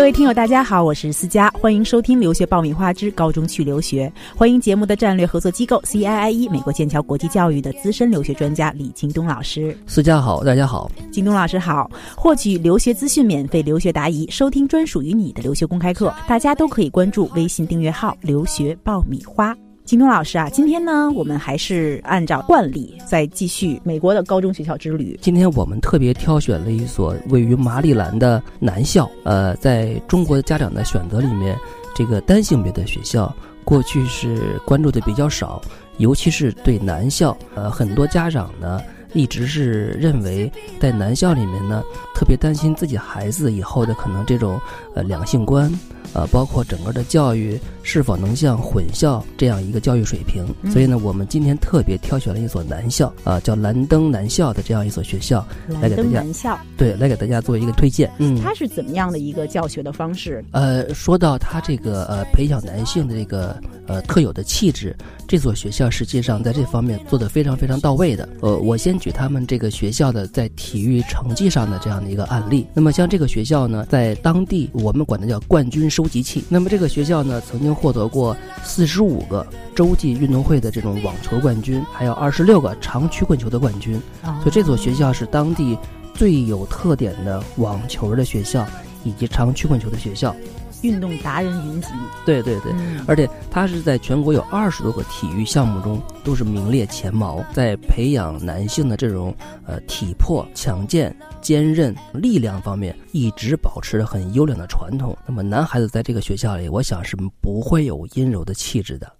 各位听友，大家好，我是思佳，欢迎收听《留学爆米花之高中去留学》。欢迎节目的战略合作机构 CIIE 美国剑桥国际教育的资深留学专家李京东老师。思佳好，大家好，京东老师好。获取留学资讯、免费留学答疑、收听专属于你的留学公开课，大家都可以关注微信订阅号“留学爆米花”。金东老师啊，今天呢，我们还是按照惯例在继续美国的高中学校之旅。今天我们特别挑选了一所位于马里兰的男校。呃，在中国家长的选择里面，这个单性别的学校过去是关注的比较少，尤其是对男校。呃，很多家长呢一直是认为在男校里面呢，特别担心自己孩子以后的可能这种呃两性观。呃，包括整个的教育是否能像混校这样一个教育水平，所以呢，我们今天特别挑选了一所男校，啊，叫蓝登男校的这样一所学校，来给大家男校，对，来给大家做一个推荐。嗯，它是怎么样的一个教学的方式？呃，说到他这个呃培养男性的这个呃特有的气质，这所学校实际上在这方面做的非常非常到位的。呃，我先举他们这个学校的在体育成绩上的这样的一个案例。那么像这个学校呢，在当地我们管它叫冠军收集器。那么这个学校呢，曾经获得过四十五个洲际运动会的这种网球冠军，还有二十六个长曲棍球的冠军。所以这所学校是当地最有特点的网球的学校，以及长曲棍球的学校。运动达人云集，对对对，而且他是在全国有二十多个体育项目中都是名列前茅，在培养男性的这种呃体魄强健、坚韧、力量方面，一直保持着很优良的传统。那么男孩子在这个学校里，我想是不会有阴柔的气质的，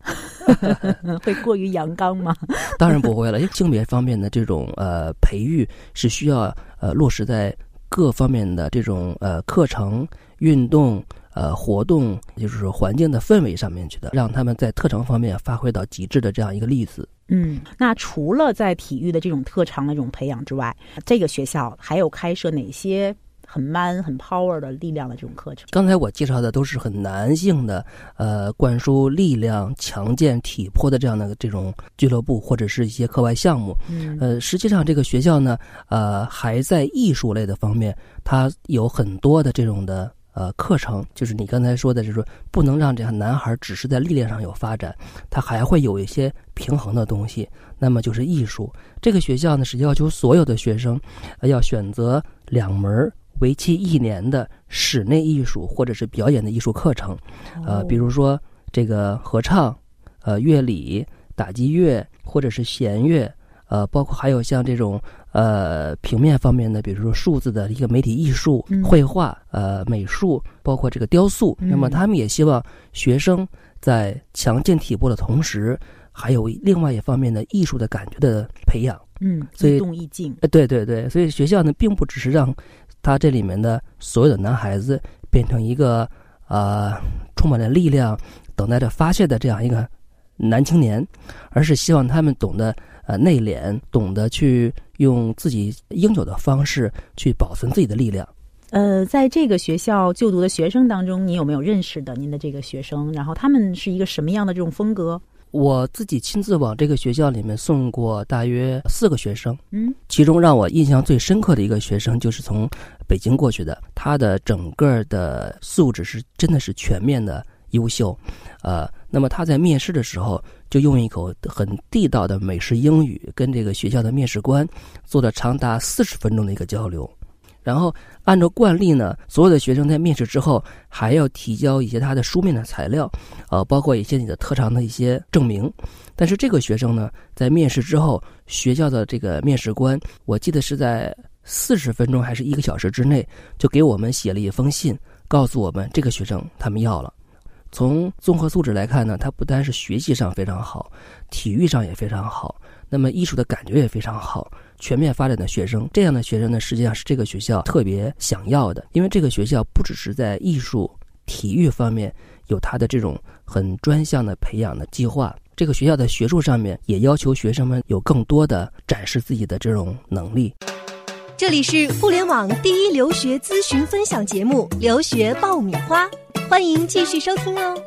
会过于阳刚吗？当然不会了，因为性别方面的这种呃培育是需要呃落实在各方面的这种呃课程运动。呃，活动就是环境的氛围上面去的，让他们在特长方面发挥到极致的这样一个例子。嗯，那除了在体育的这种特长的这种培养之外，这个学校还有开设哪些很 man、很 power 的力量的这种课程？刚才我介绍的都是很男性的，呃，灌输力量、强健体魄的这样的这种俱乐部或者是一些课外项目。嗯，呃，实际上这个学校呢，呃，还在艺术类的方面，它有很多的这种的。呃，课程就是你刚才说的，就是说不能让这样男孩只是在力量上有发展，他还会有一些平衡的东西。那么就是艺术。这个学校呢是要求所有的学生，要选择两门为期一年的室内艺术或者是表演的艺术课程。呃，比如说这个合唱、呃乐理、打击乐或者是弦乐，呃，包括还有像这种。呃，平面方面的，比如说数字的一个媒体艺术、绘画、呃美术，包括这个雕塑。那么他们也希望学生在强健体魄的同时，还有另外一方面的艺术的感觉的培养。嗯，所以动意境。呃，对对对，所以学校呢，并不只是让他这里面的所有的男孩子变成一个呃充满了力量、等待着发泄的这样一个男青年，而是希望他们懂得。呃，内敛，懂得去用自己应有的方式去保存自己的力量。呃，在这个学校就读的学生当中，你有没有认识的您的这个学生？然后他们是一个什么样的这种风格？我自己亲自往这个学校里面送过大约四个学生，嗯，其中让我印象最深刻的一个学生就是从北京过去的，他的整个的素质是真的是全面的优秀，呃，那么他在面试的时候。就用一口很地道的美式英语，跟这个学校的面试官做了长达四十分钟的一个交流。然后按照惯例呢，所有的学生在面试之后还要提交一些他的书面的材料，呃，包括一些你的特长的一些证明。但是这个学生呢，在面试之后，学校的这个面试官，我记得是在四十分钟还是一个小时之内，就给我们写了一封信，告诉我们这个学生他们要了。从综合素质来看呢，他不单是学习上非常好，体育上也非常好，那么艺术的感觉也非常好，全面发展的学生，这样的学生呢，实际上是这个学校特别想要的，因为这个学校不只是在艺术、体育方面有他的这种很专项的培养的计划，这个学校的学术上面也要求学生们有更多的展示自己的这种能力。这里是互联网第一留学咨询分享节目《留学爆米花》，欢迎继续收听哦。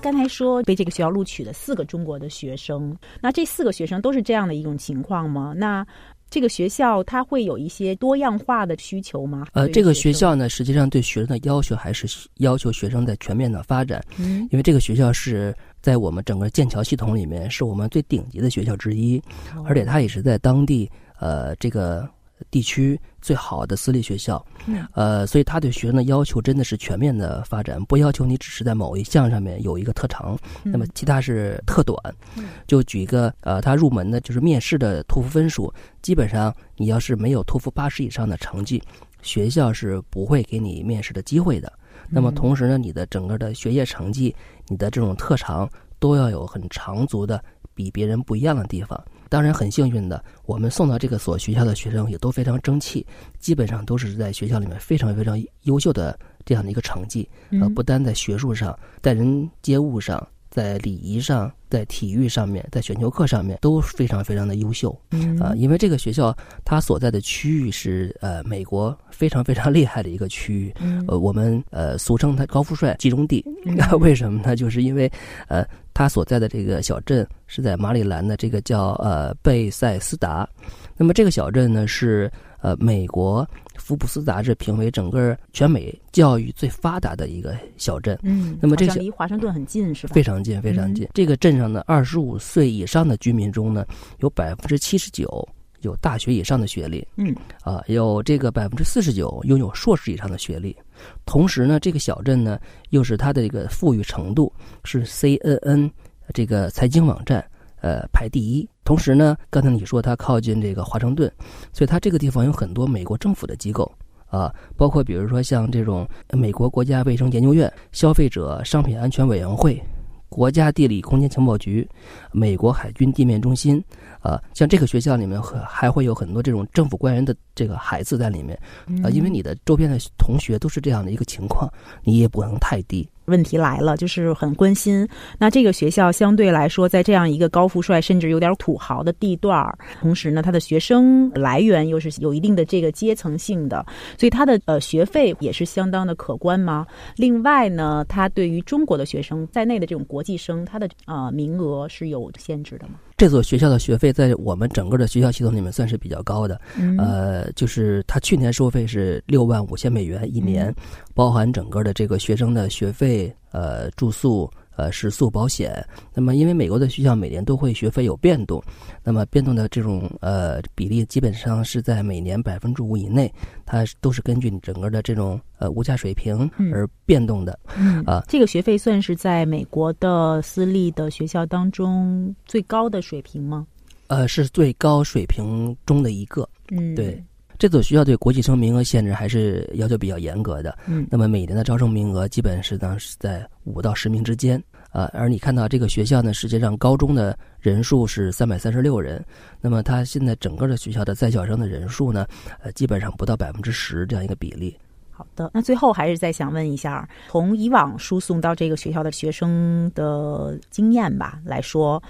刚才说被这个学校录取的四个中国的学生，那这四个学生都是这样的一种情况吗？那这个学校它会有一些多样化的需求吗？呃，这个学校呢，实际上对学生的要求还是要求学生在全面的发展，嗯因为这个学校是在我们整个剑桥系统里面是我们最顶级的学校之一，哦而且它也是在当地呃这个地区最好的私立学校，嗯。呃，所以他对学生的要求真的是全面的发展，不要求你只是在某一项上面有一个特长，那么其他是特短。嗯。就举一个呃，他入门的就是面试的托福分数，基本上你要是没有托福八十以上的成绩，学校是不会给你面试的机会的。那么同时呢，你的整个的学业成绩、你的这种特长都要有很长足的比别人不一样的地方。当然，很幸运的，我们送到这个所学校的学生也都非常争气，基本上都是在学校里面非常非常优秀的这样的一个成绩。呃，嗯不单在学术上，待人接物上，在礼仪上，在体育上面，在选修课上面都非常非常的优秀。嗯啊，因为这个学校它所在的区域是呃美国非常非常厉害的一个区域，嗯呃，我们呃俗称它高富帅集中地。嗯 为什么呢？就是因为呃它所在的这个小镇是在马里兰的这个叫呃贝塞斯达，那么这个小镇呢是呃美国福布斯杂志评为整个全美教育最发达的一个小镇。嗯，那么这个离华盛顿很近是吧？非常近，非常近。这个镇上的二十五岁以上的居民中呢，有百分之七十九有大学以上的学历，嗯啊，有这个百分之四十九拥有硕士以上的学历。同时呢，这个小镇呢，又是它的这个富裕程度是 CNN 这个财经网站呃排第一。同时呢，刚才你说它靠近这个华盛顿，所以它这个地方有很多美国政府的机构。啊，包括比如说像这种美国国家卫生研究院、消费者商品安全委员会、国家地理空间情报局、美国海军地面中心，啊，像这个学校里面还会有很多这种政府官员的这个孩子在里面，啊，因为你的周边的同学都是这样的一个情况，你也不能太低。问题来了，就是很关心。那这个学校相对来说，在这样一个高富帅甚至有点土豪的地段儿，同时呢，他的学生来源又是有一定的这个阶层性的，所以他的呃学费也是相当的可观吗？另外呢，他对于中国的学生在内的这种国际生，他的呃名额是有限制的吗？这所学校的学费在我们整个的学校系统里面算是比较高的，嗯。呃，就是他去年收费是六万五千美元一年，包含整个的这个学生的学费、呃住宿、呃食宿、保险。那么因为美国的学校每年都会学费有变动，那么变动的这种呃比例基本上是在每年百分之五以内，它都是根据你整个的这种呃物价水平嗯而变动的。嗯啊这个学费算是在美国的私立的学校当中最高的水平吗？呃，是最高水平中的一个。嗯，对，这所学校对国际生名额限制还是要求比较严格的。嗯那么每年的招生名额基本是呢是在五到十名之间啊、而你看到这个学校呢，实际上高中的人数是三百三十六人，那么它现在整个的学校的在校生的人数呢，呃，基本上不到百分之十这样一个比例。好的，那最后还是再想问一下，从以往输送到这个学校的学生的经验吧来说，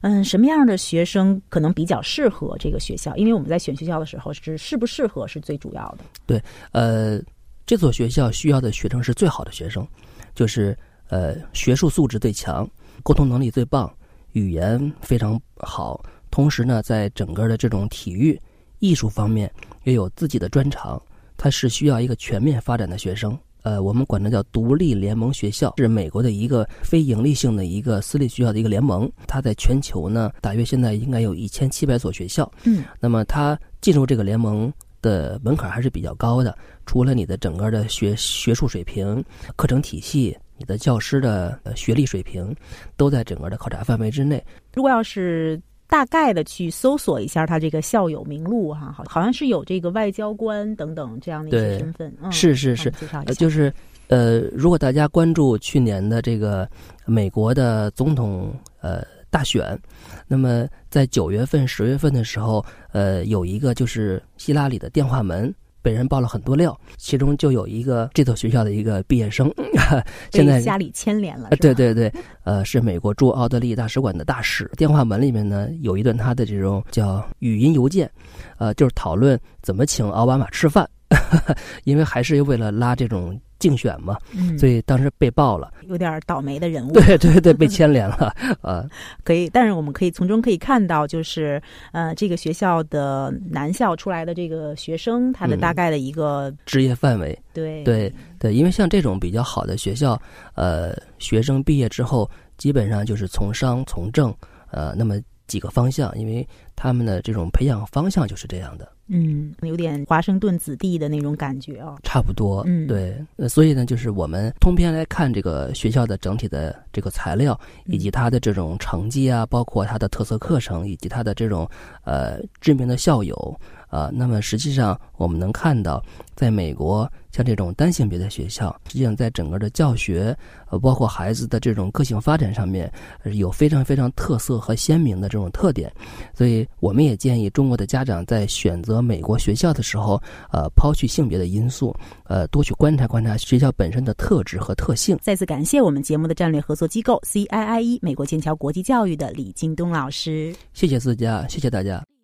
嗯，什么样的学生可能比较适合这个学校？因为我们在选学校的时候，是适不适合是最主要的。对呃，这所学校需要的学生是最好的学生，就是呃学术素质最强，沟通能力最棒，语言非常好，同时呢，在整个的这种体育、艺术方面也有自己的专长。它是需要一个全面发展的学生。呃，我们管它叫独立联盟学校，是美国的一个非盈利性的一个私立学校的一个联盟。它在全球呢，大约现在应该有一千七百所学校。嗯，那么它进入这个联盟的门槛还是比较高的。除了你的整个的学学术水平、课程体系、你的教师的呃学历水平，都在整个的考察范围之内。如果要是大概的去搜索一下他这个校友名录哈，好，好像是有这个外交官等等这样的一些身份。嗯，是是是介绍一呃，下。就是呃，如果大家关注去年的这个美国的总统呃大选，那么在九月份、十月份的时候，呃，有一个就是希拉里的电话门。被人爆了很多料，其中就有一个这所学校的一个毕业生，现在家里牵连了，对对对，呃，是美国驻奥地利大使馆的大使。电话门里面呢，有一段他的这种叫语音邮件，呃，就是讨论怎么请奥巴马吃饭，因为还是为了拉这种竞选嘛，嗯，所以当时被爆了，有点倒霉的人物。对 对对，被牵连了 啊。可以，但是我们可以从中可以看到，就是呃，这个学校的男校出来的这个学生，他的大概的一个职业范围，对。对对，因为像这种比较好的学校，呃，学生毕业之后基本上就是从商从政，呃，那么几个方向，因为他们的这种培养方向就是这样的。嗯，有点华盛顿子弟的那种感觉啊。差不多，嗯对，呃所以呢，就是我们通篇来看这个学校的整体的这个材料，以及它的这种成绩啊，包括它的特色课程，以及它的这种呃知名的校友啊、那么实际上我们能看到，在美国像这种单性别的学校，实际上在整个的教学，呃，包括孩子的这种个性发展上面，呃有非常非常特色和鲜明的这种特点。所以我们也建议中国的家长在选择美国学校的时候，呃，抛去性别的因素，呃，多去观察观察学校本身的特质和特性。再次感谢我们节目的战略合作机构 CIIE 美国剑桥国际教育的李京东老师。谢谢思佳，谢谢大家。